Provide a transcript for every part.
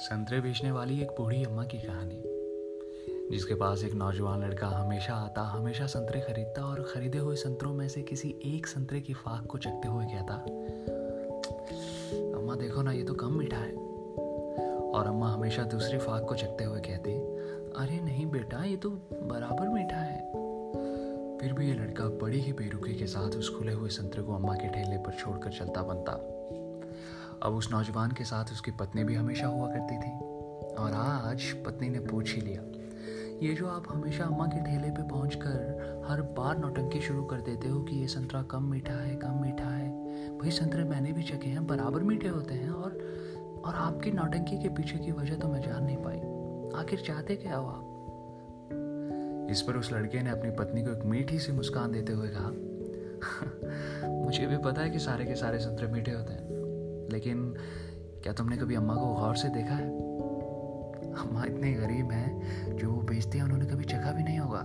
संतरे बेचने वाली एक बूढ़ी अम्मा की कहानी, जिसके पास एक नौजवान लड़का हमेशा आता, हमेशा संतरे खरीदता और खरीदे हुए संतरों में से किसी एक संतरे की फाक को चखते हुए कहता, अम्मा, देखो ना, ये तो कम मीठा है। और अम्मा हमेशा दूसरी फाक को चखते हुए कहती, अरे नहीं बेटा, ये तो बराबर मीठा है। फिर भी ये लड़का बड़ी ही बेरुखी के साथ उस खुले हुए संतरे को अम्मा के ठेले पर छोड़कर चलता बनता अब उस नौजवान के साथ उसकी पत्नी भी हमेशा हुआ करती थी। और आज पत्नी ने पूछ ही लिया, ये जो आप हमेशा अम्मा के ठेले पे पहुंचकर हर बार नौटंकी शुरू कर देते हो कि ये संतरा कम मीठा है, कम मीठा है? भाई संतरे मैंने भी चखे हैं, बराबर मीठे होते हैं और और आपकी नौटंकी के पीछे की वजह तो मैं जान नहीं पाई। आखिर चाहते क्या हो आप? इस पर उस लड़के ने अपनी पत्नी को एक मीठी सी मुस्कान देते हुए कहा, मुझे भी पता है कि सारे के सारे संतरे मीठे होते हैं। लेकिन क्या तुमने कभी अम्मा को गौर से देखा है? अम्मा इतने गरीब हैं जो वो बेचते हैं, उन्होंने कभी चखा भी नहीं होगा।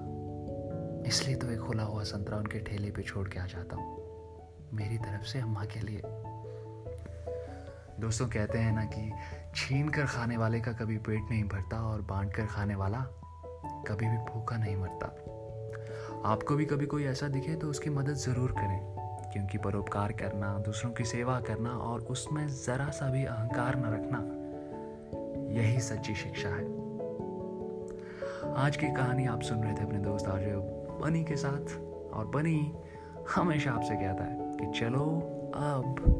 इसलिए तो एक खुला हुआ संतरा उनके ठेले पे छोड़ के आ जाता हूँ, मेरी तरफ़ से अम्मा के लिए। दोस्तों, कहते हैं ना कि छीन कर खाने वाले का कभी पेट नहीं भरता और बांट कर खाने वाला कभी भी भूखा नहीं मरता। आपको भी कभी कोई ऐसा दिखे तो उसकी मदद ज़रूर करें। क्योंकि परोपकार करना, दूसरों की सेवा करना और उसमें ज़रा सा भी अहंकार न रखना, यही सच्ची शिक्षा है। आज की कहानी आप सुन रहे थे अपने दोस्त आज बनी के साथ और बनी हमेशा आपसे कहता है कि चलो अब